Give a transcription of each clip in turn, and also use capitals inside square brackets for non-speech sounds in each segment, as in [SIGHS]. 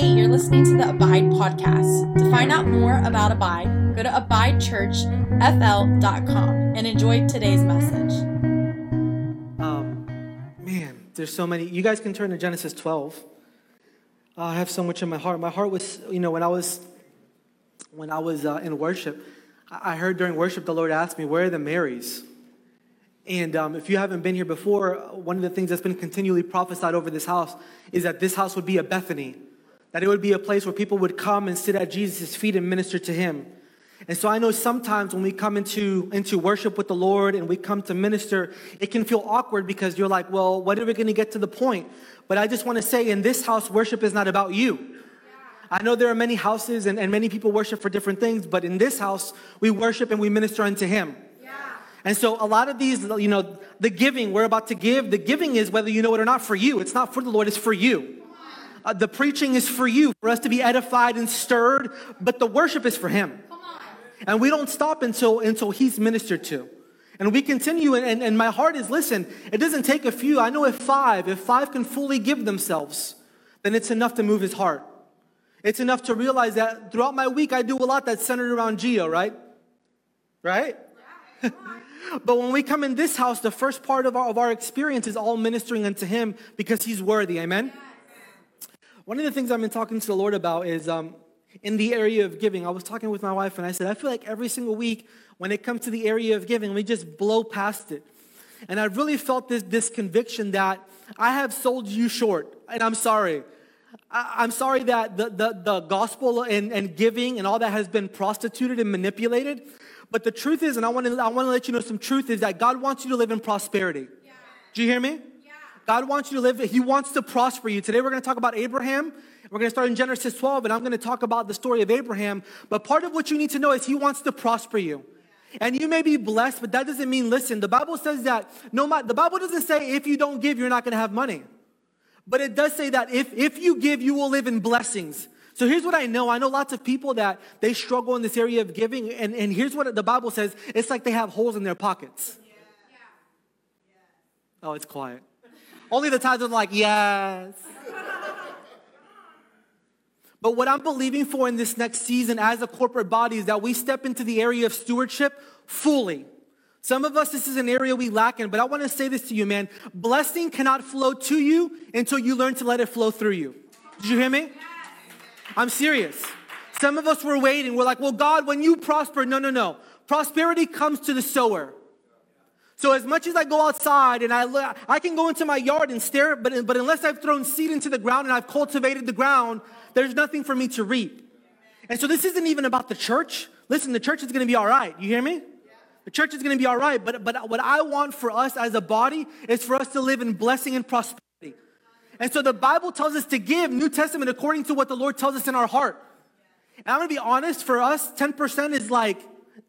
Hey, you're listening to the Abide podcast. To find out more about Abide, go to abidechurchfl.com and enjoy today's message. Um, man, there's so many. You guys can turn to Genesis 12. Uh, I have so much in my heart. My heart was, you know, when I was when I was uh, in worship, I I heard during worship the Lord asked me, "Where are the Marys?" And um, if you haven't been here before, one of the things that's been continually prophesied over this house is that this house would be a Bethany, that it would be a place where people would come and sit at Jesus' feet and minister to him. And so I know sometimes when we come into, into worship with the Lord and we come to minister, it can feel awkward because you're like, well, when are we going to get to the point? But I just want to say in this house, worship is not about you. I know there are many houses and, and many people worship for different things, but in this house, we worship and we minister unto Him. And so a lot of these, you know, the giving we're about to give, the giving is whether you know it or not for you. It's not for the Lord, it's for you. Uh, the preaching is for you, for us to be edified and stirred, but the worship is for Him. And we don't stop until, until He's ministered to. And we continue, and, and, and my heart is listen, it doesn't take a few. I know if five, if five can fully give themselves, then it's enough to move His heart. It's enough to realize that throughout my week, I do a lot that's centered around Geo, right? Right? [LAUGHS] but when we come in this house, the first part of our, of our experience is all ministering unto Him because He's worthy. Amen? One of the things I've been talking to the Lord about is um, in the area of giving. I was talking with my wife and I said, I feel like every single week when it comes to the area of giving, we just blow past it. And I really felt this, this conviction that I have sold you short, and I'm sorry. I, I'm sorry that the, the, the gospel and, and giving and all that has been prostituted and manipulated. But the truth is, and I want to I want to let you know some truth is that God wants you to live in prosperity. Do you hear me? God wants you to live, He wants to prosper you. Today we're going to talk about Abraham. We're going to start in Genesis 12, and I'm going to talk about the story of Abraham. But part of what you need to know is He wants to prosper you. And you may be blessed, but that doesn't mean, listen, the Bible says that no matter, the Bible doesn't say if you don't give, you're not going to have money. But it does say that if, if you give, you will live in blessings. So here's what I know. I know lots of people that they struggle in this area of giving. And, and here's what the Bible says it's like they have holes in their pockets. Oh, it's quiet. Only the times they're like, yes. But what I'm believing for in this next season as a corporate body is that we step into the area of stewardship fully. Some of us, this is an area we lack in, but I want to say this to you, man. Blessing cannot flow to you until you learn to let it flow through you. Did you hear me? I'm serious. Some of us were waiting. We're like, well, God, when you prosper, no, no, no. Prosperity comes to the sower. So as much as I go outside and I, I can go into my yard and stare, but, but unless I've thrown seed into the ground and I've cultivated the ground, there's nothing for me to reap. And so this isn't even about the church. Listen, the church is going to be all right. You hear me? The church is going to be all right. But, but what I want for us as a body is for us to live in blessing and prosperity. And so the Bible tells us to give New Testament according to what the Lord tells us in our heart. And I'm going to be honest, for us, 10% is like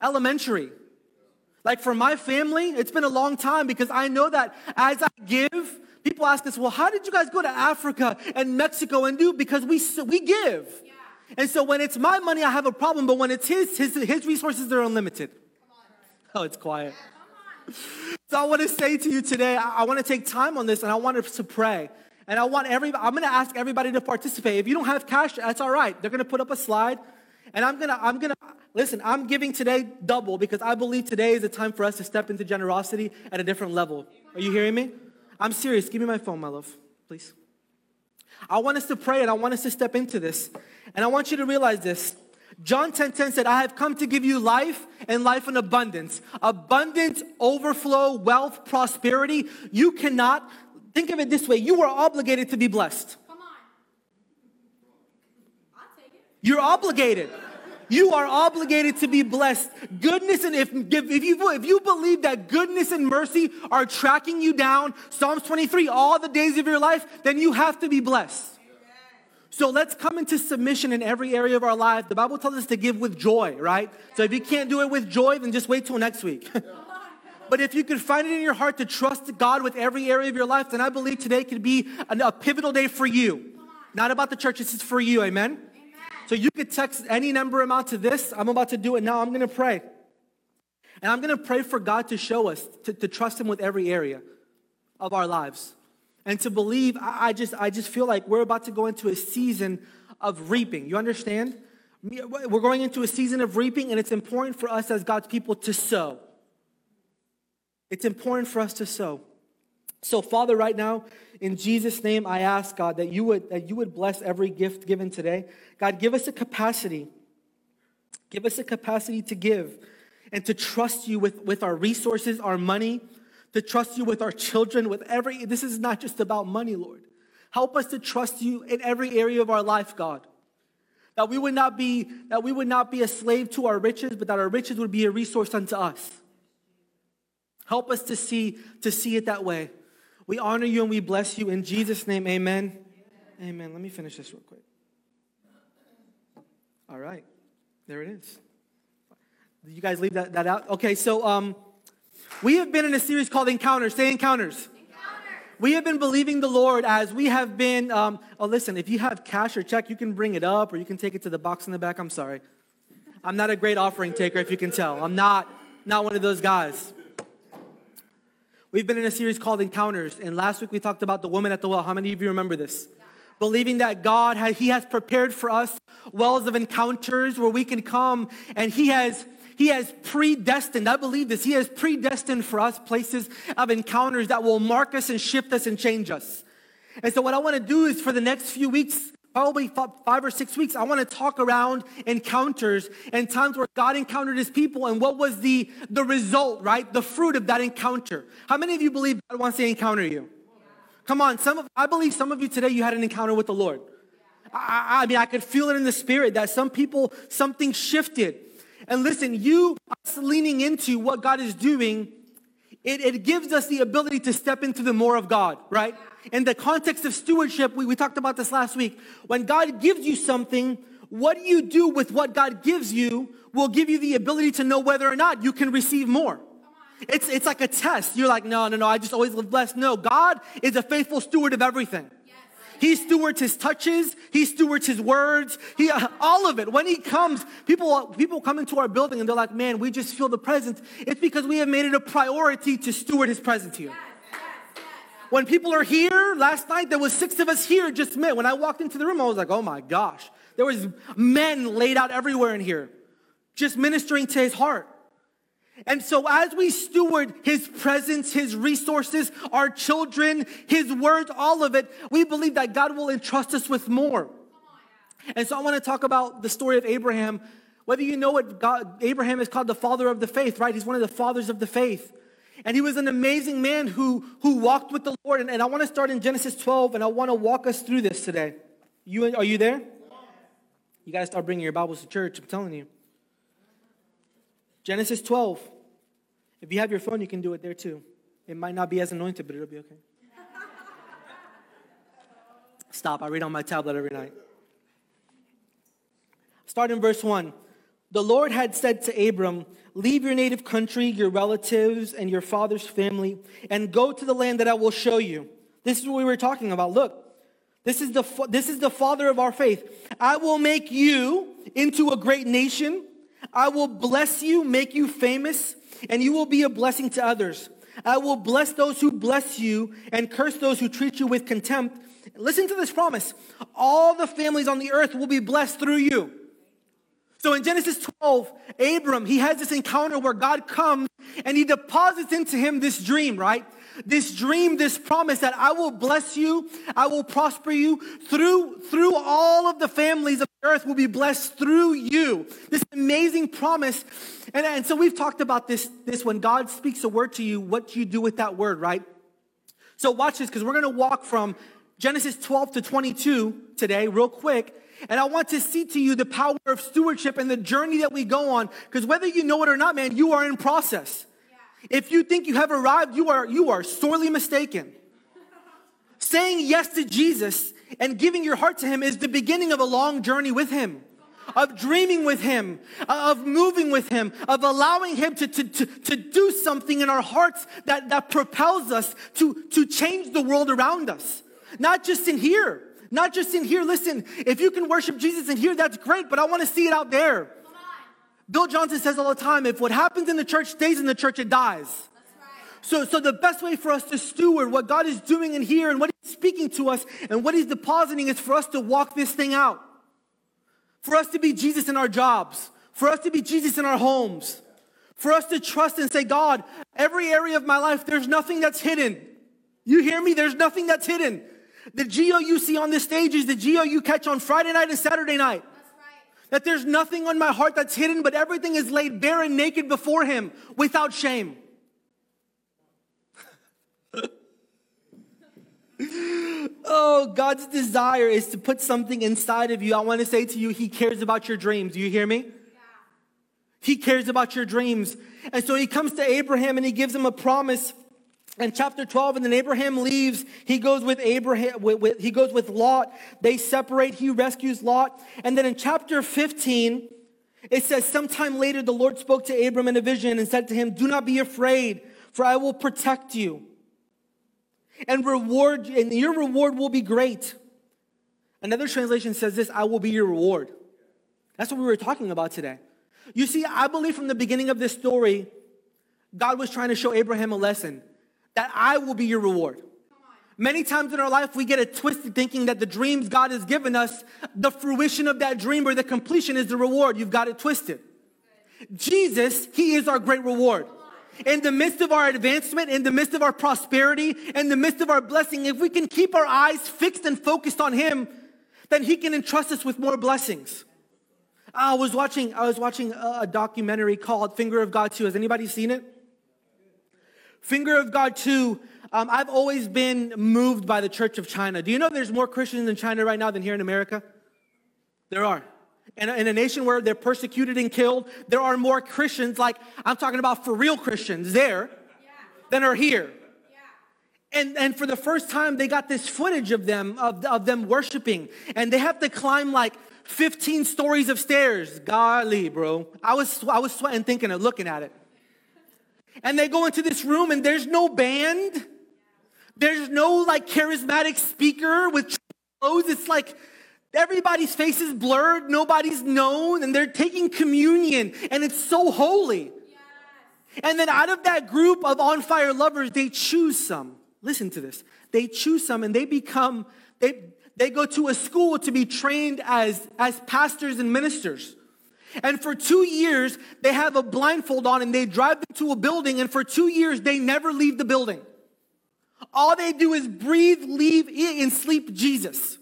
elementary. Like for my family, it's been a long time because I know that as I give, people ask us, well, how did you guys go to Africa and Mexico and do? Because we, we give. Yeah. And so when it's my money, I have a problem, but when it's his, his, his resources are unlimited. Oh, it's quiet. [LAUGHS] So I want to say to you today, I, I want to take time on this and I want us to pray. And I want every, I'm going to ask everybody to participate. If you don't have cash, that's all right. They're going to put up a slide. And I'm going to, I'm going to, listen, I'm giving today double because I believe today is a time for us to step into generosity at a different level. Are you hearing me? I'm serious. Give me my phone, my love, please. I want us to pray and I want us to step into this. And I want you to realize this. John 10 10 said, I have come to give you life and life in abundance. Abundance, overflow, wealth, prosperity. You cannot, think of it this way you are obligated to be blessed. Come on. I'll take it. You're obligated. You are obligated to be blessed. Goodness and if, if, you, if you believe that goodness and mercy are tracking you down, Psalms 23, all the days of your life, then you have to be blessed. So let's come into submission in every area of our life. The Bible tells us to give with joy, right? So if you can't do it with joy, then just wait till next week. [LAUGHS] but if you could find it in your heart to trust God with every area of your life, then I believe today could be a pivotal day for you. Not about the church, this is for you, amen? So you could text any number amount to this. I'm about to do it now. I'm going to pray. And I'm going to pray for God to show us, to, to trust Him with every area of our lives. And to believe, I, I, just, I just feel like we're about to go into a season of reaping. You understand? We're going into a season of reaping, and it's important for us as God's people to sow. It's important for us to sow. So, Father, right now, in Jesus' name, I ask God that you would that you would bless every gift given today. God, give us a capacity. Give us a capacity to give and to trust you with, with our resources, our money, to trust you with our children, with every this is not just about money, Lord. Help us to trust you in every area of our life, God. That we would not be, that we would not be a slave to our riches, but that our riches would be a resource unto us. Help us to see, to see it that way. We honor you and we bless you. In Jesus' name, amen. Amen. amen. Let me finish this real quick. All right. There it is. Did you guys leave that, that out? Okay, so um, we have been in a series called Encounters. Say Encounters we have been believing the Lord as we have been. Um, oh, listen, if you have cash or check, you can bring it up or you can take it to the box in the back. I'm sorry. I'm not a great offering taker, if you can tell. I'm not, not one of those guys. We've been in a series called Encounters, and last week we talked about the woman at the well. How many of you remember this? Believing that God has, He has prepared for us wells of encounters where we can come, and He has he has predestined, I believe this, He has predestined for us places of encounters that will mark us and shift us and change us. And so, what I want to do is for the next few weeks, probably five or six weeks, I want to talk around encounters and times where God encountered his people and what was the, the result, right? The fruit of that encounter. How many of you believe God wants to encounter you? Come on, some of, I believe some of you today, you had an encounter with the Lord. I, I mean, I could feel it in the spirit that some people, something shifted. And listen, you us leaning into what God is doing, it, it gives us the ability to step into the more of God, right? In the context of stewardship, we, we talked about this last week. When God gives you something, what you do with what God gives you will give you the ability to know whether or not you can receive more. It's, it's like a test. You're like, no, no, no, I just always live blessed. No, God is a faithful steward of everything. He stewards his touches. He stewards his words. He, [LAUGHS] all of it. When he comes, people, people come into our building and they're like, man, we just feel the presence. It's because we have made it a priority to steward his presence here. When people are here, last night there was six of us here just met. When I walked into the room, I was like, oh my gosh. There was men laid out everywhere in here, just ministering to his heart. And so, as we steward His presence, His resources, our children, His words, all of it, we believe that God will entrust us with more. And so, I want to talk about the story of Abraham. Whether you know what God, Abraham is called the father of the faith, right? He's one of the fathers of the faith. And he was an amazing man who, who walked with the Lord. And, and I want to start in Genesis 12, and I want to walk us through this today. You, are you there? You got to start bringing your Bibles to church, I'm telling you. Genesis 12. If you have your phone, you can do it there too. It might not be as anointed, but it'll be okay. Stop. I read on my tablet every night. Start in verse 1. The Lord had said to Abram, Leave your native country, your relatives, and your father's family, and go to the land that I will show you. This is what we were talking about. Look, this is the, this is the father of our faith. I will make you into a great nation. I will bless you, make you famous, and you will be a blessing to others. I will bless those who bless you and curse those who treat you with contempt. Listen to this promise. All the families on the earth will be blessed through you. So in Genesis 12, Abram, he has this encounter where God comes and he deposits into him this dream, right? This dream, this promise that I will bless you, I will prosper you through, through all of the families of the earth will be blessed through you. This amazing promise. And, and so we've talked about this, this when God speaks a word to you, what do you do with that word, right? So watch this because we're going to walk from Genesis 12 to 22 today, real quick. And I want to see to you the power of stewardship and the journey that we go on. Because whether you know it or not, man, you are in process. If you think you have arrived, you are, you are sorely mistaken. Saying yes to Jesus and giving your heart to Him is the beginning of a long journey with Him, of dreaming with Him, uh, of moving with Him, of allowing Him to, to, to, to do something in our hearts that, that propels us to, to change the world around us. Not just in here, not just in here. Listen, if you can worship Jesus in here, that's great, but I want to see it out there. Bill Johnson says all the time if what happens in the church stays in the church, it dies. So, so the best way for us to steward what God is doing in here and what He's speaking to us and what He's depositing is for us to walk this thing out. for us to be Jesus in our jobs, for us to be Jesus in our homes, for us to trust and say, God, every area of my life, there's nothing that's hidden. You hear me? There's nothing that's hidden. The Geo you see on this stage is the Geo you catch on Friday night and Saturday night. That there's nothing on my heart that's hidden, but everything is laid bare and naked before Him without shame. [LAUGHS] oh, God's desire is to put something inside of you. I want to say to you, He cares about your dreams. Do you hear me? Yeah. He cares about your dreams. And so He comes to Abraham and He gives him a promise in chapter 12 and then abraham leaves he goes with abraham with, with, he goes with lot. They separate he rescues lot. And then in chapter 15 it says sometime later the lord spoke to abram in a vision and said to him do not be afraid for i will protect you and reward and your reward will be great another translation says this i will be your reward. That's what we were talking about today. You see i believe from the beginning of this story god was trying to show abraham a lesson that I will be your reward. Many times in our life, we get a twisted thinking that the dreams God has given us, the fruition of that dream or the completion is the reward. You've got it twisted. Jesus, He is our great reward. In the midst of our advancement, in the midst of our prosperity, in the midst of our blessing, if we can keep our eyes fixed and focused on Him, then He can entrust us with more blessings. I was watching, I was watching a documentary called Finger of God 2. Has anybody seen it? Finger of God 2, um, I've always been moved by the Church of China. Do you know there's more Christians in China right now than here in America? There are. In a, in a nation where they're persecuted and killed, there are more Christians, like I'm talking about for real Christians there, yeah. than are here. And, and for the first time, they got this footage of them, of, of them worshiping. And they have to climb like 15 stories of stairs. Golly, bro. I was, I was sweating thinking of looking at it. And they go into this room and there's no band. There's no like charismatic speaker with clothes. It's like everybody's face is blurred. Nobody's known. And they're taking communion and it's so holy. And then out of that group of on fire lovers, they choose some. Listen to this. They choose some and they become, they, they go to a school to be trained as, as pastors and ministers. And for two years, they have a blindfold on and they drive them to a building, and for two years, they never leave the building. All they do is breathe, leave, eat, and sleep Jesus.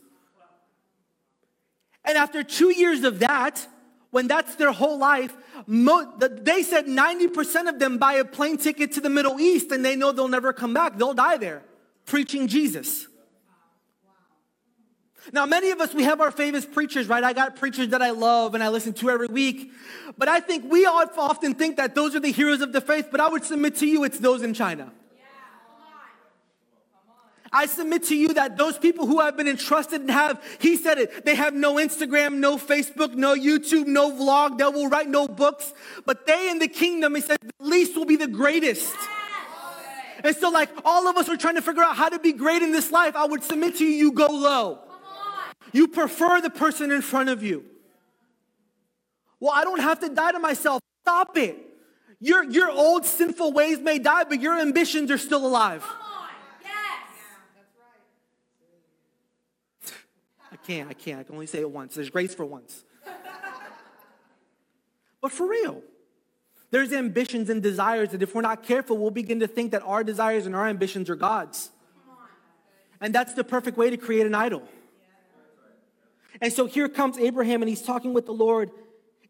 And after two years of that, when that's their whole life, they said 90% of them buy a plane ticket to the Middle East and they know they'll never come back. They'll die there preaching Jesus. Now, many of us, we have our famous preachers, right? I got preachers that I love and I listen to every week. But I think we often think that those are the heroes of the faith, but I would submit to you it's those in China. I submit to you that those people who have been entrusted and have, he said it, they have no Instagram, no Facebook, no YouTube, no vlog, they will write no books, but they in the kingdom, he said, the least will be the greatest. And so, like, all of us are trying to figure out how to be great in this life. I would submit to you, you go low. You prefer the person in front of you. Well, I don't have to die to myself. Stop it. Your, your old sinful ways may die, but your ambitions are still alive. Yes. I can't, I can't. I can only say it once. There's grace for once. [LAUGHS] but for real, there's ambitions and desires that if we're not careful, we'll begin to think that our desires and our ambitions are God's. And that's the perfect way to create an idol. And so here comes Abraham and he's talking with the Lord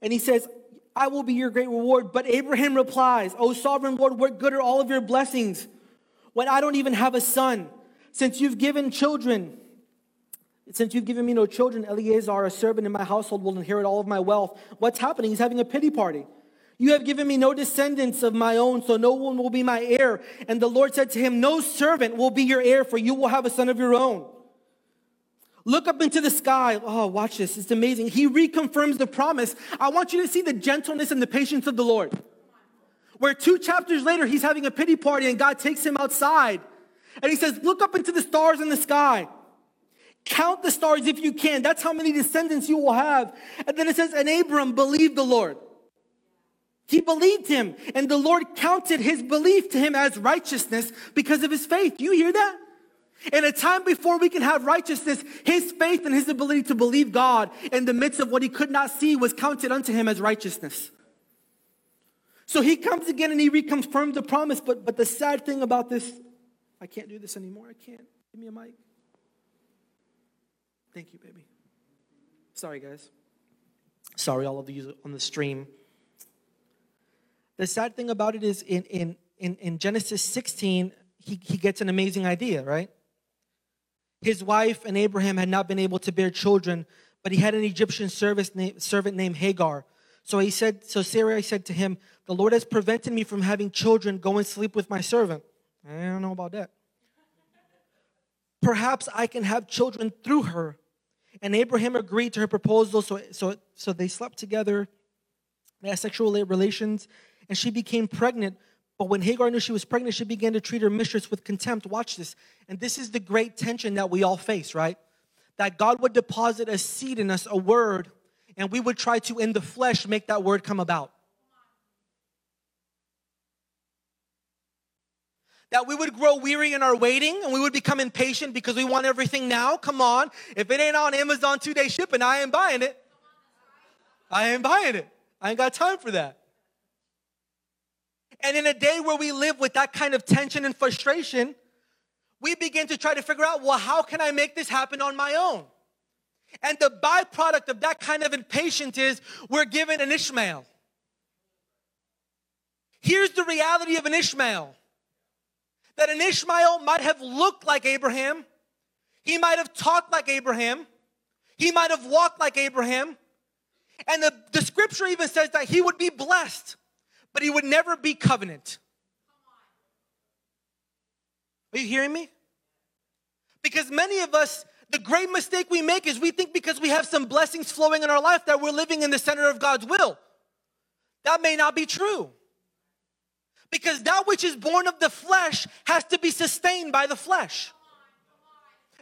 and he says, I will be your great reward. But Abraham replies, Oh, sovereign Lord, what good are all of your blessings when I don't even have a son? Since you've given children, since you've given me no children, Eliezer, a servant in my household, will inherit all of my wealth. What's happening? He's having a pity party. You have given me no descendants of my own, so no one will be my heir. And the Lord said to him, No servant will be your heir, for you will have a son of your own. Look up into the sky. Oh, watch this. It's amazing. He reconfirms the promise. I want you to see the gentleness and the patience of the Lord. Where two chapters later, he's having a pity party and God takes him outside. And he says, Look up into the stars in the sky. Count the stars if you can. That's how many descendants you will have. And then it says, And Abram believed the Lord. He believed him, and the Lord counted his belief to him as righteousness because of his faith. You hear that? In a time before we can have righteousness, his faith and his ability to believe God in the midst of what he could not see was counted unto him as righteousness. So he comes again and he reconfirms the promise. But, but the sad thing about this, I can't do this anymore. I can't. Give me a mic. Thank you, baby. Sorry, guys. Sorry, all of you on the stream. The sad thing about it is in, in, in, in Genesis 16, he, he gets an amazing idea, right? His wife and Abraham had not been able to bear children, but he had an Egyptian service servant named Hagar. So he said, so Sarai said to him, The Lord has prevented me from having children. Go and sleep with my servant. I don't know about that. Perhaps I can have children through her. And Abraham agreed to her proposal. So, so, so they slept together. They had sexual relations. And she became pregnant. But when Hagar knew she was pregnant, she began to treat her mistress with contempt. Watch this. And this is the great tension that we all face, right? That God would deposit a seed in us, a word, and we would try to, in the flesh, make that word come about. that we would grow weary in our waiting and we would become impatient because we want everything now. Come on. If it ain't on Amazon two day shipping, I ain't buying it. I ain't buying it. I ain't got time for that. And in a day where we live with that kind of tension and frustration, we begin to try to figure out, well, how can I make this happen on my own? And the byproduct of that kind of impatience is we're given an Ishmael. Here's the reality of an Ishmael that an Ishmael might have looked like Abraham, he might have talked like Abraham, he might have walked like Abraham. And the, the scripture even says that he would be blessed, but he would never be covenant. Are you hearing me? Because many of us, the great mistake we make is we think because we have some blessings flowing in our life that we're living in the center of God's will. That may not be true. Because that which is born of the flesh has to be sustained by the flesh.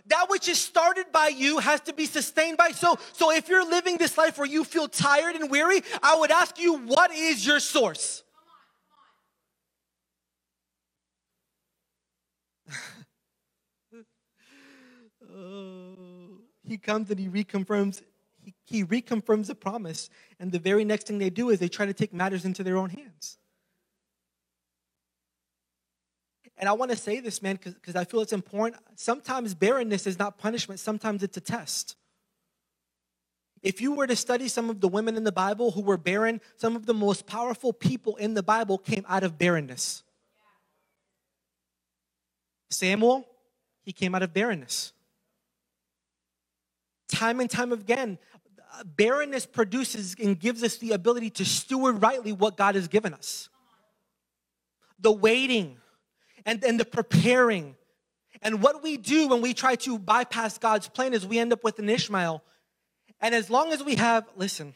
That which is started by you has to be sustained by so so if you're living this life where you feel tired and weary, I would ask you what is your source? He comes and he reconfirms he, he reconfirms the promise and the very next thing they do is they try to take matters into their own hands. And I want to say this, man, because I feel it's important. Sometimes barrenness is not punishment, sometimes it's a test. If you were to study some of the women in the Bible who were barren, some of the most powerful people in the Bible came out of barrenness. Samuel, he came out of barrenness. Time and time again, barrenness produces and gives us the ability to steward rightly what God has given us. The waiting, and, and the preparing. And what we do when we try to bypass God's plan is we end up with an Ishmael. And as long as we have, listen,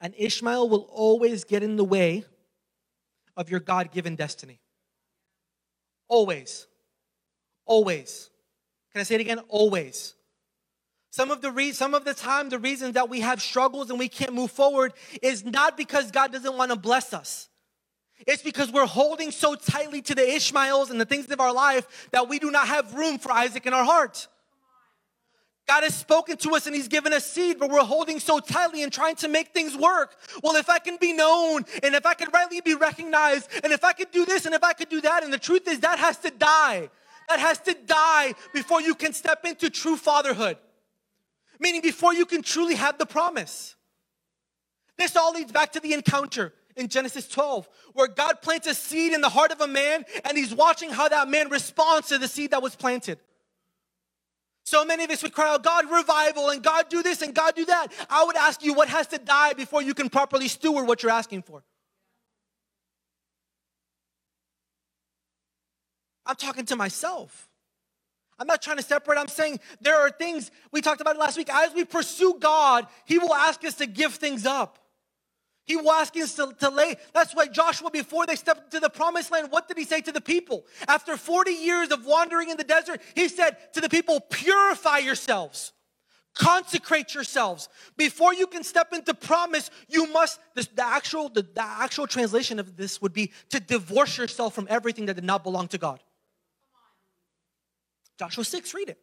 an Ishmael will always get in the way of your God given destiny. Always. Always. Can I say it again? Always. Some of the re- some of the time the reason that we have struggles and we can't move forward is not because God doesn't want to bless us. It's because we're holding so tightly to the Ishmaels and the things of our life that we do not have room for Isaac in our heart. God has spoken to us and He's given us seed, but we're holding so tightly and trying to make things work. Well, if I can be known and if I can rightly be recognized and if I could do this and if I could do that, and the truth is that has to die. That has to die before you can step into true fatherhood. Meaning, before you can truly have the promise. This all leads back to the encounter in Genesis 12, where God plants a seed in the heart of a man and he's watching how that man responds to the seed that was planted. So many of us would cry out, God, revival, and God, do this, and God, do that. I would ask you, what has to die before you can properly steward what you're asking for? I'm talking to myself. I'm not trying to separate. I'm saying there are things we talked about last week. As we pursue God, He will ask us to give things up. He will ask us to, to lay. That's why Joshua, before they stepped into the promised land, what did he say to the people? After 40 years of wandering in the desert, he said to the people, Purify yourselves, consecrate yourselves. Before you can step into promise, you must, this, the, actual, the, the actual translation of this would be to divorce yourself from everything that did not belong to God. Joshua 6, read it.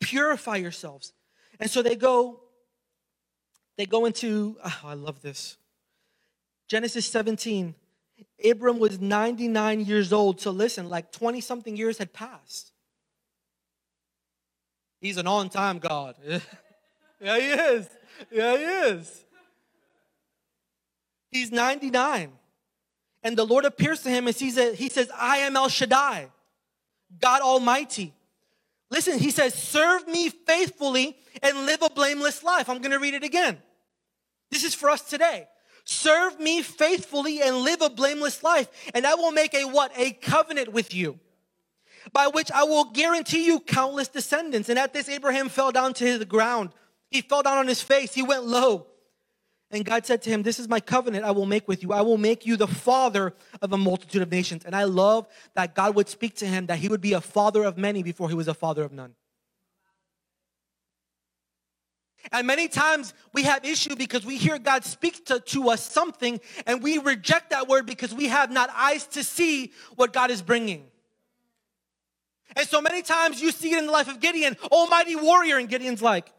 Purify yourselves. And so they go, they go into, oh, I love this. Genesis 17. Abram was 99 years old. So listen, like 20 something years had passed. He's an on time God. [LAUGHS] yeah, he is. Yeah, he is. He's 99. And the Lord appears to him and sees that he says, I am El Shaddai, God Almighty. Listen, he says, Serve me faithfully and live a blameless life. I'm going to read it again. This is for us today. Serve me faithfully and live a blameless life, and I will make a what? A covenant with you, by which I will guarantee you countless descendants. And at this, Abraham fell down to the ground. He fell down on his face. He went low. And God said to him, This is my covenant I will make with you. I will make you the father of a multitude of nations. And I love that God would speak to him that he would be a father of many before he was a father of none. And many times we have issue because we hear God speak to, to us something and we reject that word because we have not eyes to see what God is bringing. And so many times you see it in the life of Gideon, almighty warrior, and Gideon's like,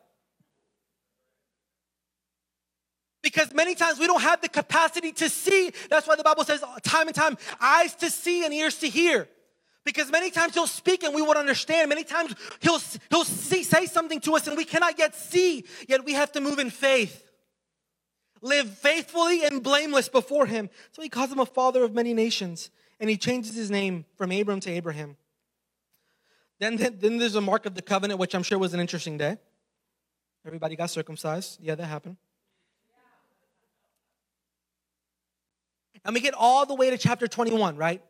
Because many times we don't have the capacity to see. That's why the Bible says time and time, eyes to see and ears to hear. Because many times he'll speak and we won't understand. Many times he'll, he'll see, say something to us and we cannot yet see, yet we have to move in faith. Live faithfully and blameless before him. So he calls him a father of many nations and he changes his name from Abram to Abraham. Then, then, then there's a mark of the covenant, which I'm sure was an interesting day. Everybody got circumcised. Yeah, that happened. And we get all the way to chapter 21, right?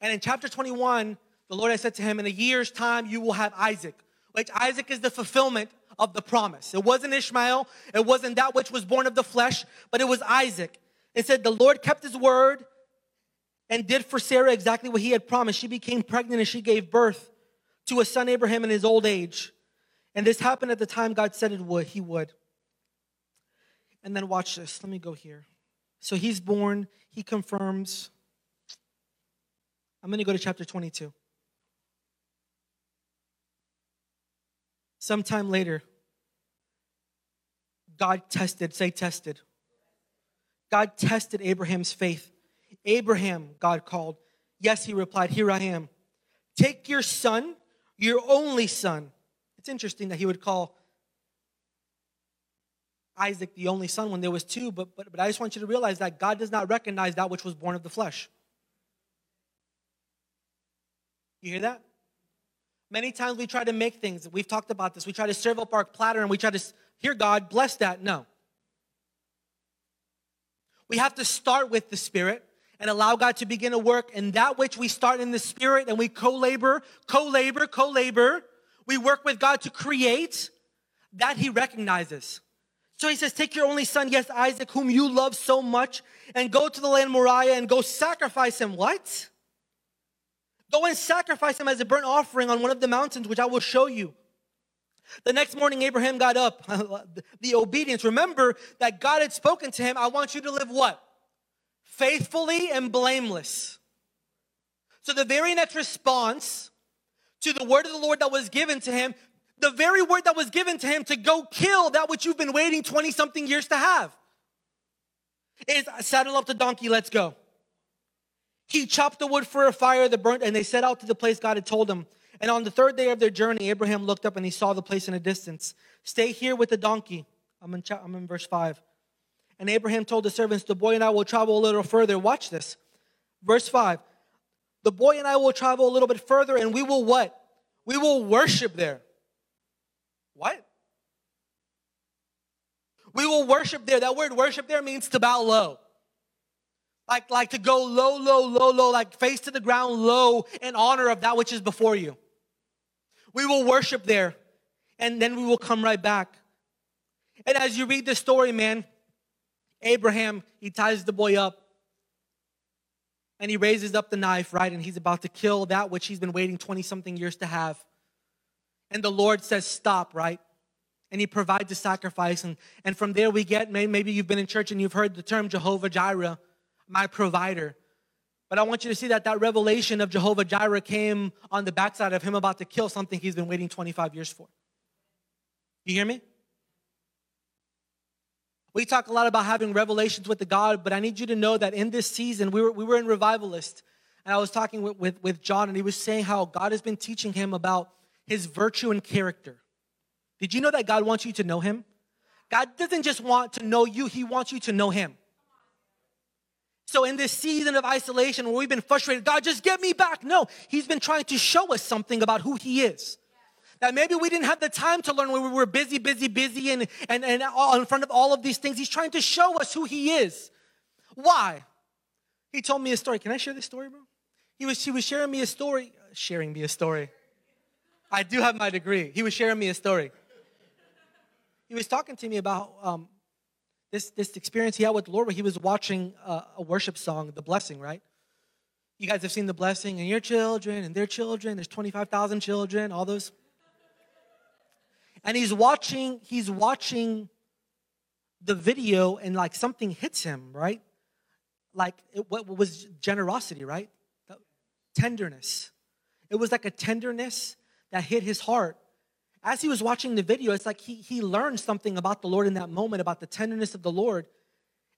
And in chapter 21, the Lord has said to him, In a year's time, you will have Isaac, which Isaac is the fulfillment of the promise. It wasn't Ishmael, it wasn't that which was born of the flesh, but it was Isaac. It said, The Lord kept his word and did for Sarah exactly what he had promised. She became pregnant and she gave birth to a son, Abraham, in his old age. And this happened at the time God said it would, he would. And then watch this. Let me go here. So he's born, he confirms. I'm going to go to chapter 22. Sometime later, God tested, say tested. God tested Abraham's faith. Abraham, God called. Yes, he replied, Here I am. Take your son, your only son. It's interesting that he would call Isaac the only son when there was two, but, but, but I just want you to realize that God does not recognize that which was born of the flesh. You hear that? Many times we try to make things, we've talked about this, we try to serve up our platter and we try to hear God, bless that. No. We have to start with the Spirit and allow God to begin to work. And that which we start in the Spirit and we co labor, co labor, co labor, we work with God to create, that He recognizes. So he says, Take your only son, yes, Isaac, whom you love so much, and go to the land Moriah and go sacrifice him. What? Go and sacrifice him as a burnt offering on one of the mountains, which I will show you. The next morning, Abraham got up. [LAUGHS] the obedience. Remember that God had spoken to him, I want you to live what? Faithfully and blameless. So the very next response to the word of the Lord that was given to him the very word that was given to him to go kill that which you've been waiting 20 something years to have is saddle up the donkey, let's go. He chopped the wood for a fire that burnt, and they set out to the place God had told him. And on the third day of their journey, Abraham looked up and he saw the place in a distance. Stay here with the donkey. I'm in, I'm in verse 5. And Abraham told the servants, The boy and I will travel a little further. Watch this. Verse 5. The boy and I will travel a little bit further, and we will what? We will worship there. What? We will worship there. That word worship there means to bow low. Like, like to go low, low, low, low, like face to the ground low in honor of that which is before you. We will worship there and then we will come right back. And as you read the story, man, Abraham, he ties the boy up and he raises up the knife, right? And he's about to kill that which he's been waiting 20 something years to have. And the Lord says, Stop, right? And He provides a sacrifice. And, and from there, we get maybe you've been in church and you've heard the term Jehovah Jireh, my provider. But I want you to see that that revelation of Jehovah Jireh came on the backside of him about to kill something he's been waiting 25 years for. You hear me? We talk a lot about having revelations with the God, but I need you to know that in this season, we were, we were in Revivalist, and I was talking with, with, with John, and he was saying how God has been teaching him about his virtue and character. Did you know that God wants you to know him? God doesn't just want to know you, he wants you to know him. So, in this season of isolation where we've been frustrated, God, just get me back. No, He's been trying to show us something about who He is. That maybe we didn't have the time to learn when we were busy, busy, busy, and, and, and all, in front of all of these things. He's trying to show us who He is. Why? He told me a story. Can I share this story, bro? He was, he was sharing me a story. Sharing me a story. I do have my degree. He was sharing me a story. He was talking to me about um, this, this experience he had with the Lord where he was watching a, a worship song, The Blessing, right? You guys have seen The Blessing and your children and their children. There's 25,000 children, all those. And he's watching, he's watching the video and like something hits him, right? Like it, what was generosity, right? Tenderness. It was like a tenderness that hit his heart as he was watching the video, it's like he, he learned something about the Lord in that moment, about the tenderness of the Lord.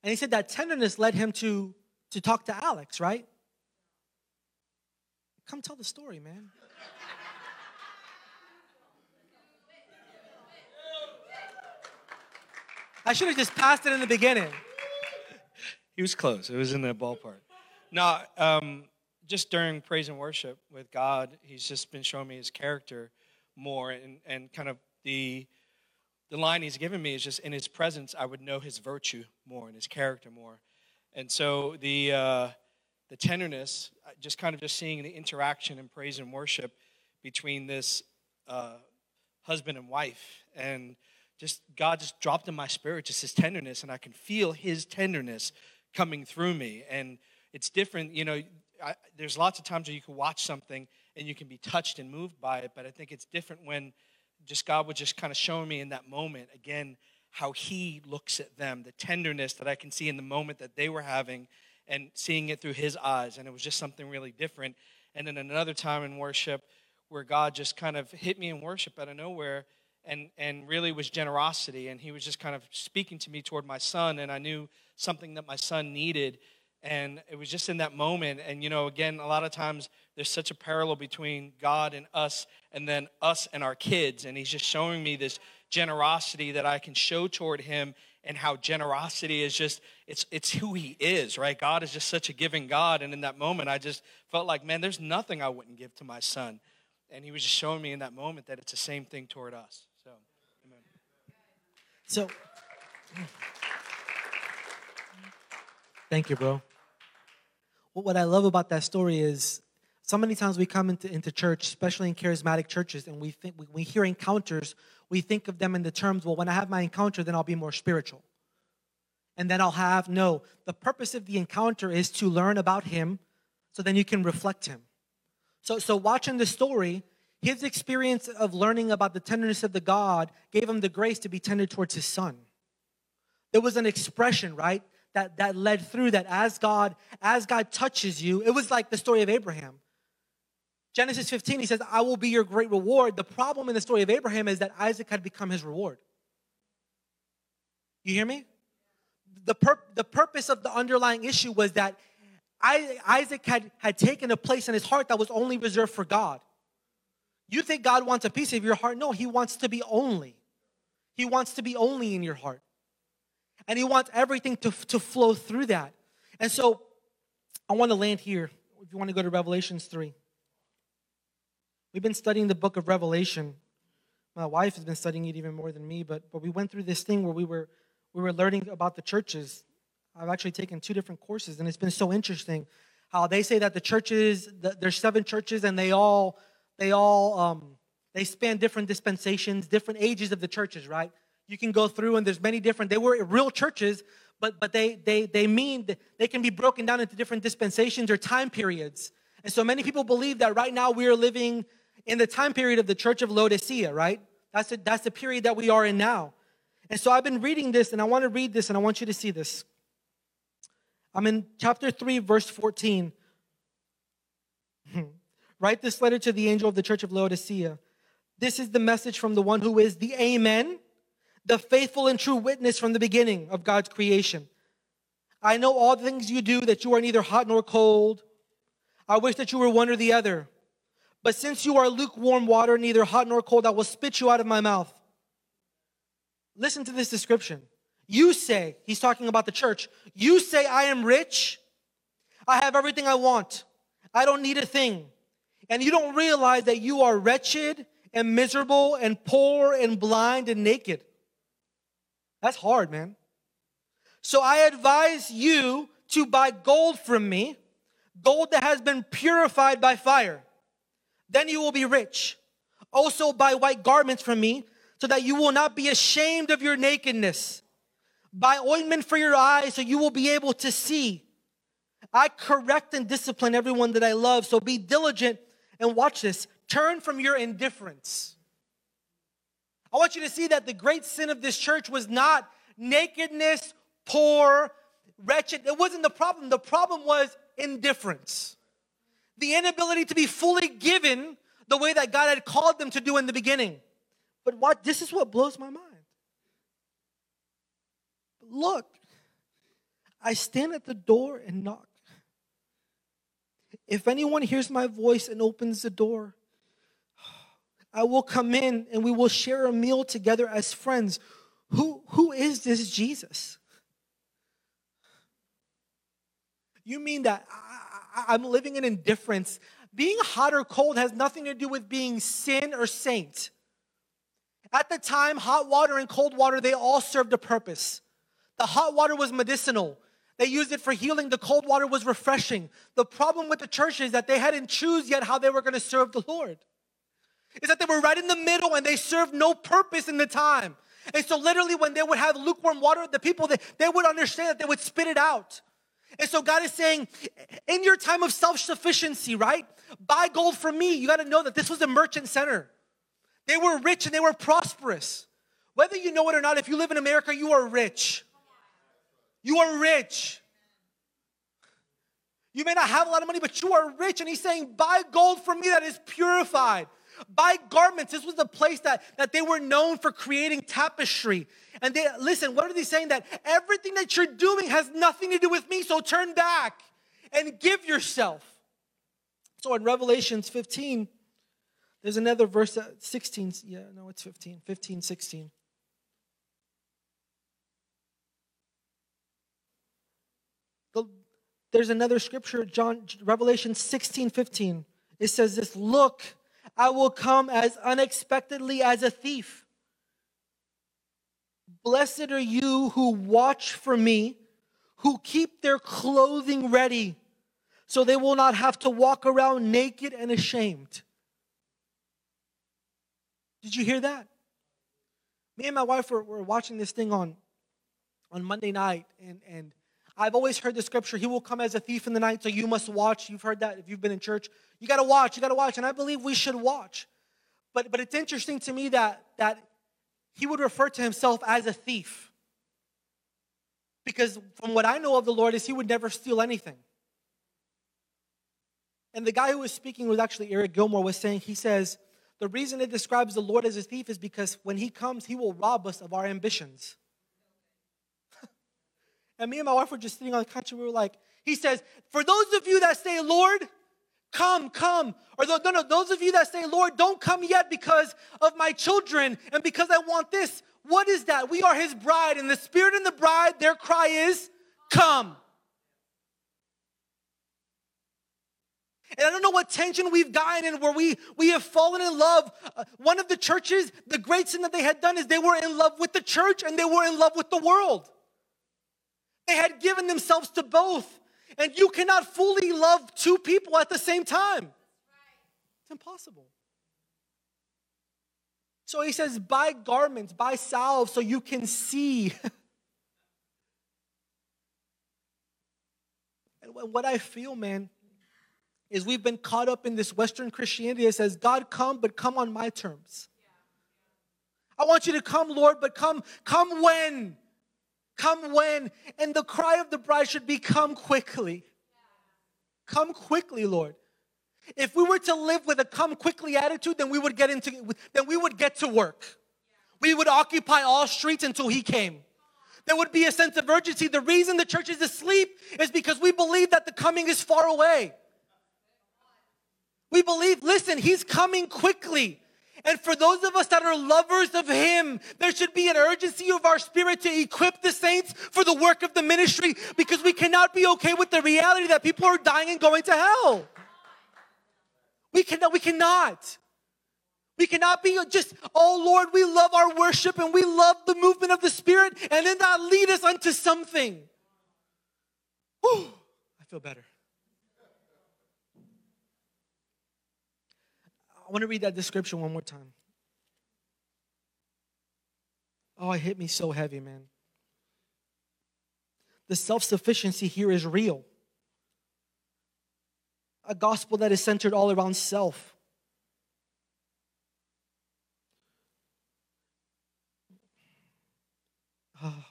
And he said that tenderness led him to, to talk to Alex, right? Come tell the story, man. I should have just passed it in the beginning. He was close. It was in the ballpark. No, um, just during praise and worship with God, he's just been showing me his character more and, and kind of the the line he's given me is just in his presence i would know his virtue more and his character more. And so the uh, the tenderness just kind of just seeing the interaction and praise and worship between this uh, husband and wife and just god just dropped in my spirit just his tenderness and i can feel his tenderness coming through me. And it's different you know I, there's lots of times where you can watch something and you can be touched and moved by it. But I think it's different when just God was just kind of showing me in that moment again how He looks at them, the tenderness that I can see in the moment that they were having, and seeing it through His eyes. And it was just something really different. And then another time in worship where God just kind of hit me in worship out of nowhere and and really was generosity and he was just kind of speaking to me toward my son and I knew something that my son needed and it was just in that moment. And you know again a lot of times there's such a parallel between god and us and then us and our kids. And he's just showing me this generosity that i can show toward him and how generosity is just it's it's who he is right? God is just such a giving god. And in that moment i just felt like man there's nothing i wouldn't give to my son. And he was just showing me in that moment that it's the same thing toward us. So amen. So thank you bro what I love about that story is so many times we come into, into church, especially in charismatic churches, and we think we, we hear encounters, we think of them in the terms, well, when I have my encounter, then I'll be more spiritual. And then I'll have, no, the purpose of the encounter is to learn about him so then you can reflect him. So, so watching the story, his experience of learning about the tenderness of the God gave him the grace to be tender towards his son. There was an expression, right? That, that led through that as God, as God touches you, it was like the story of Abraham. Genesis 15, he says, I will be your great reward. The problem in the story of Abraham is that Isaac had become his reward. You hear me? The, pur- the purpose of the underlying issue was that I, Isaac had, had taken a place in his heart that was only reserved for God. You think God wants a piece of your heart? No, he wants to be only. He wants to be only in your heart. And He wants everything to, to flow through that. And so I want to land here. If you want to go to Revelations 3. We've been studying the book of Revelation. My wife has been studying it even more than me, but, but we went through this thing where we were, we were learning about the churches. I've actually taken two different courses, and it's been so interesting how they say that the churches, the, there's seven churches, and they all, they all, um, they span different dispensations, different ages of the churches, right? You can go through and there's many different they were real churches but but they they they mean they can be broken down into different dispensations or time periods. And so many people believe that right now we are living in the time period of the church of laodicea right? That's the, that's the period that we are in now. And so i've been reading this and i want to read this and i want you to see this. I'm in chapter 3 verse 14 [LAUGHS] Write this letter to the angel of the church of Laodicea. This is the message from the one who is the Amen, the faithful and true witness from the beginning of God's creation. I know all the things you do, that you are neither hot nor cold. I wish that you were one or the other. But since you are lukewarm water, neither hot nor cold, I will spit you out of my mouth. Listen to this description. You say, he's talking about the church, you say, I am rich, I have everything I want, I don't need a thing. And you don't realize that you are wretched and miserable and poor and blind and naked. That's hard, man. So I advise you to buy gold from me, gold that has been purified by fire. Then you will be rich. Also buy white garments from me, so that you will not be ashamed of your nakedness. Buy ointment for your eyes, so you will be able to see. I correct and discipline everyone that I love, so be diligent and watch this. Turn from your indifference. I want you to see that the great sin of this church was not nakedness, poor, wretched. It wasn't the problem. The problem was indifference. The inability to be fully given the way that God had called them to do in the beginning. But what this is what blows my mind. Look, I stand at the door and knock. If anyone hears my voice and opens the door, I will come in and we will share a meal together as friends. Who, who is this Jesus? You mean that I, am living in indifference? Being hot or cold has nothing to do with being sin or saint. At the time, hot water and cold water, they all served a purpose. The hot water was medicinal. They used it for healing. The cold water was refreshing. The problem with the church is that they hadn't choose yet how they were going to serve the Lord. Is that they were right in the middle and they served no purpose in the time. And so literally when they would have lukewarm water, the people, they, they would understand that they would spit it out. And so God is saying, in your time of self-sufficiency, right? Buy gold from me. You got to know that this was a merchant center. They were rich and they were prosperous. Whether you know it or not, if you live in America, you are rich. You are rich. You may not have a lot of money, but you are rich. And he's saying, buy gold from me that is purified. Buy garments. This was the place that, that they were known for creating tapestry. And they listen, what are they saying? That everything that you're doing has nothing to do with me, so turn back and give yourself. So in Revelations 15, there's another verse, 16. Yeah, no, it's 15, 15, 16. There's another scripture, John, Revelation 16, 15. It says this Look, I will come as unexpectedly as a thief. Blessed are you who watch for me, who keep their clothing ready, so they will not have to walk around naked and ashamed. Did you hear that? Me and my wife were, were watching this thing on, on Monday night, and, and I've always heard the scripture, He will come as a thief in the night, so you must watch. You've heard that if you've been in church. You got to watch, you got to watch. And I believe we should watch. But, but it's interesting to me that, that He would refer to Himself as a thief. Because from what I know of the Lord is He would never steal anything. And the guy who was speaking was actually Eric Gilmour was saying, he says, the reason it describes the Lord as a thief is because when he comes, he will rob us of our ambitions. [LAUGHS] And me and my wife were just sitting on the couch and we were like, he says, for those of you that say, Lord, come, come. Or no, no, those of you that say, Lord, don't come yet because of my children and because I want this. What is that? We are his bride, and the spirit and the bride, their cry is, come. And I don't know what tension we've gotten in where we, we have fallen in love. Uh, one of the churches, the great sin that they had done is they were in love with the church and they were in love with the world. They had given themselves to both. And you cannot fully love two people at the same time. It's impossible. So he says, buy garments, buy salve so you can see. [LAUGHS] and what I feel, man, is we've been caught up in this Western Christianity that says, God, come, but come on my terms. I want you to come, Lord, but come, come when? Come when? And the cry of the bride should be, Come quickly. Come quickly, Lord. If we were to live with a come quickly attitude, then we would get into then we would get to work. We would occupy all streets until he came. There would be a sense of urgency. The reason the church is asleep is because we believe that the coming is far away. We believe, listen, he's coming quickly. And for those of us that are lovers of Him, there should be an urgency of our spirit to equip the saints for the work of the ministry because we cannot be okay with the reality that people are dying and going to hell. We cannot, we cannot. We cannot be just, oh Lord, we love our worship and we love the movement of the Spirit and then that lead us unto something. Whew, I feel better. Want to read that description one more time. Oh, it hit me so heavy, man. The self sufficiency here is real. A gospel that is centered all around self. Ah.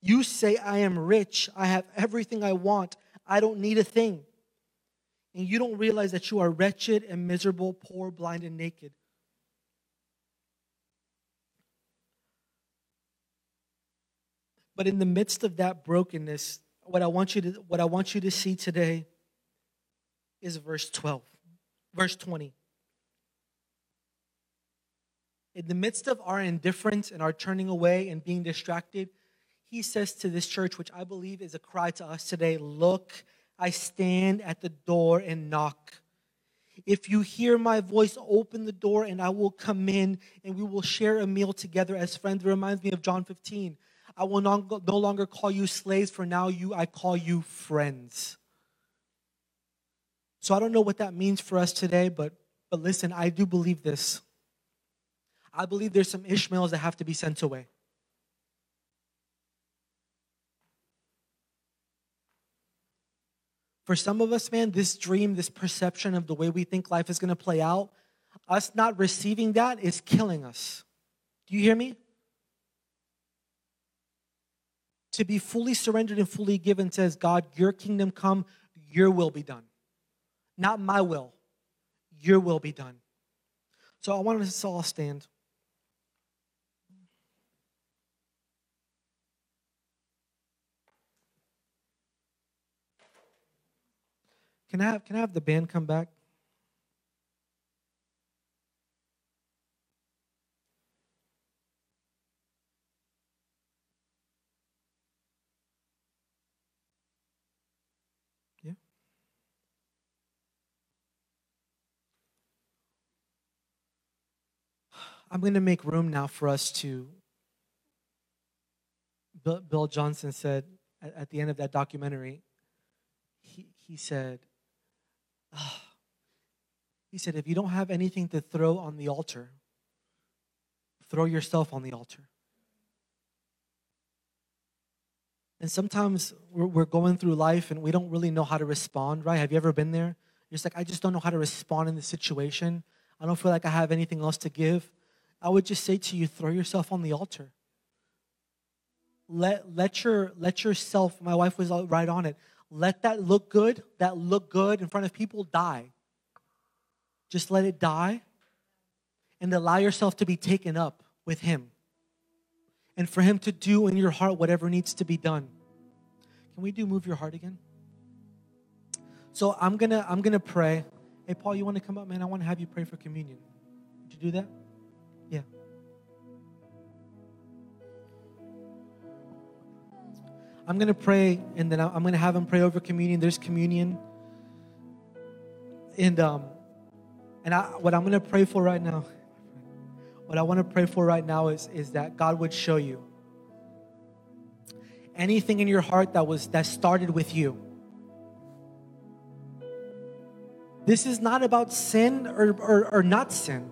You say, I am rich. I have everything I want. I don't need a thing and you don't realize that you are wretched and miserable, poor, blind, and naked. But in the midst of that brokenness, what I want you to what I want you to see today is verse 12. Verse 20. In the midst of our indifference and our turning away and being distracted, he says to this church, which I believe is a cry to us today, look I stand at the door and knock. If you hear my voice, open the door and I will come in and we will share a meal together as friends. It reminds me of John 15. I will no longer call you slaves, for now you I call you friends. So I don't know what that means for us today, but but listen, I do believe this. I believe there's some Ishmaels that have to be sent away. For some of us, man, this dream, this perception of the way we think life is going to play out, us not receiving that is killing us. Do you hear me? To be fully surrendered and fully given says, God, your kingdom come, your will be done. Not my will, your will be done. So I want us to all stand. Can I have, can I have the band come back? Yeah. I'm going to make room now for us to. Bill, Johnson said at the end of that documentary, he, he said, [SIGHS] He said, if you don't have anything to throw on the altar, throw yourself on the altar. And sometimes we're, we're going through life and we don't really know how to respond, right? Have you ever been there? You're just like, I just don't know how to respond in this situation. I don't feel like I have anything else to give. I would just say to you, throw yourself on the altar. Let, let, your, let yourself, my wife was right on it, let that look good, that look good in front of people die. Just let it die and allow yourself to be taken up with Him and for Him to do in your heart whatever needs to be done. Can we do move your heart again? So I'm gonna I'm gonna pray. Hey Paul, you want to come up, man? I want to have you pray for communion. Would you do that? I'm going to pray and then I'm going to have him pray over communion. There's communion. And um and I, what I'm going to pray for right now what I want to pray for right now is is that God would show you anything in your heart that was that started with you. This is not about sin or, or, or not sin.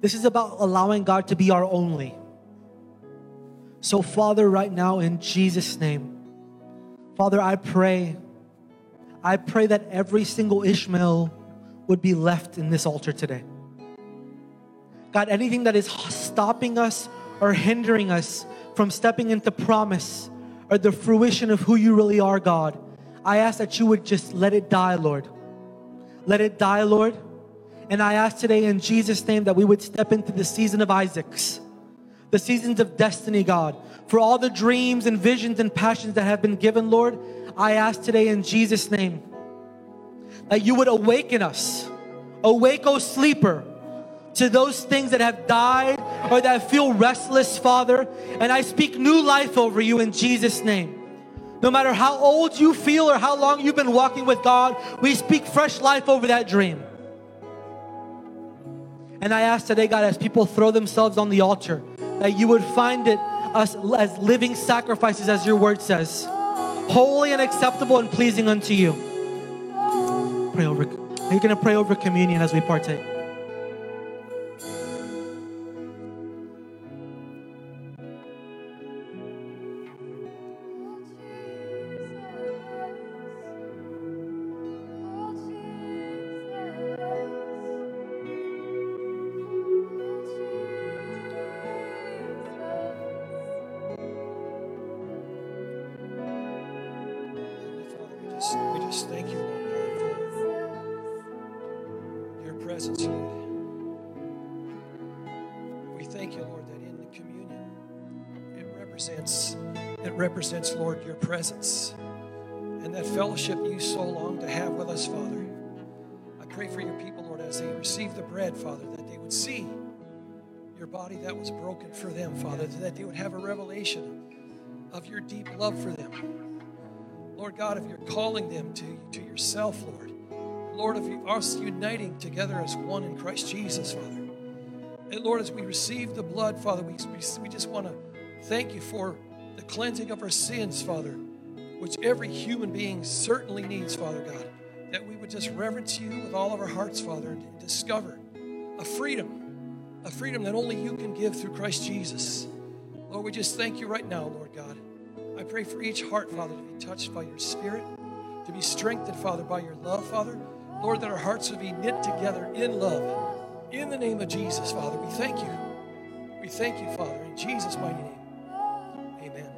This is about allowing God to be our only. So, Father, right now in Jesus' name, Father, I pray, I pray that every single Ishmael would be left in this altar today. God, anything that is stopping us or hindering us from stepping into promise or the fruition of who you really are, God, I ask that you would just let it die, Lord. Let it die, Lord. And I ask today in Jesus' name that we would step into the season of Isaac's, the seasons of destiny, God. For all the dreams and visions and passions that have been given, Lord, I ask today in Jesus' name that you would awaken us. Awake, O sleeper, to those things that have died or that feel restless, Father. And I speak new life over you in Jesus' name. No matter how old you feel or how long you've been walking with God, we speak fresh life over that dream. And I ask today, God, as people throw themselves on the altar, that you would find it us as living sacrifices, as your word says, holy and acceptable and pleasing unto you. Pray over. You're going to pray over communion as we partake. Your deep love for them. Lord God, if you're calling them to, to yourself, Lord. Lord, if you us uniting together as one in Christ Jesus, Father. And Lord, as we receive the blood, Father, we, we just want to thank you for the cleansing of our sins, Father, which every human being certainly needs, Father God. That we would just reverence you with all of our hearts, Father, and discover a freedom, a freedom that only you can give through Christ Jesus. Lord, we just thank you right now, Lord God. I pray for each heart, Father, to be touched by your Spirit, to be strengthened, Father, by your love, Father. Lord, that our hearts would be knit together in love. In the name of Jesus, Father, we thank you. We thank you, Father, in Jesus' mighty name. Amen.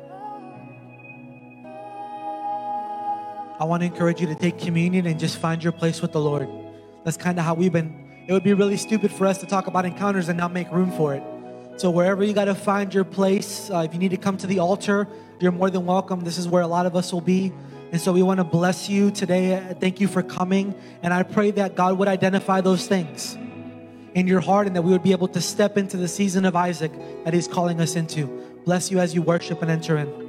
I want to encourage you to take communion and just find your place with the Lord. That's kind of how we've been. It would be really stupid for us to talk about encounters and not make room for it. So, wherever you got to find your place, uh, if you need to come to the altar, you're more than welcome. This is where a lot of us will be. And so, we want to bless you today. Uh, Thank you for coming. And I pray that God would identify those things in your heart and that we would be able to step into the season of Isaac that He's calling us into. Bless you as you worship and enter in.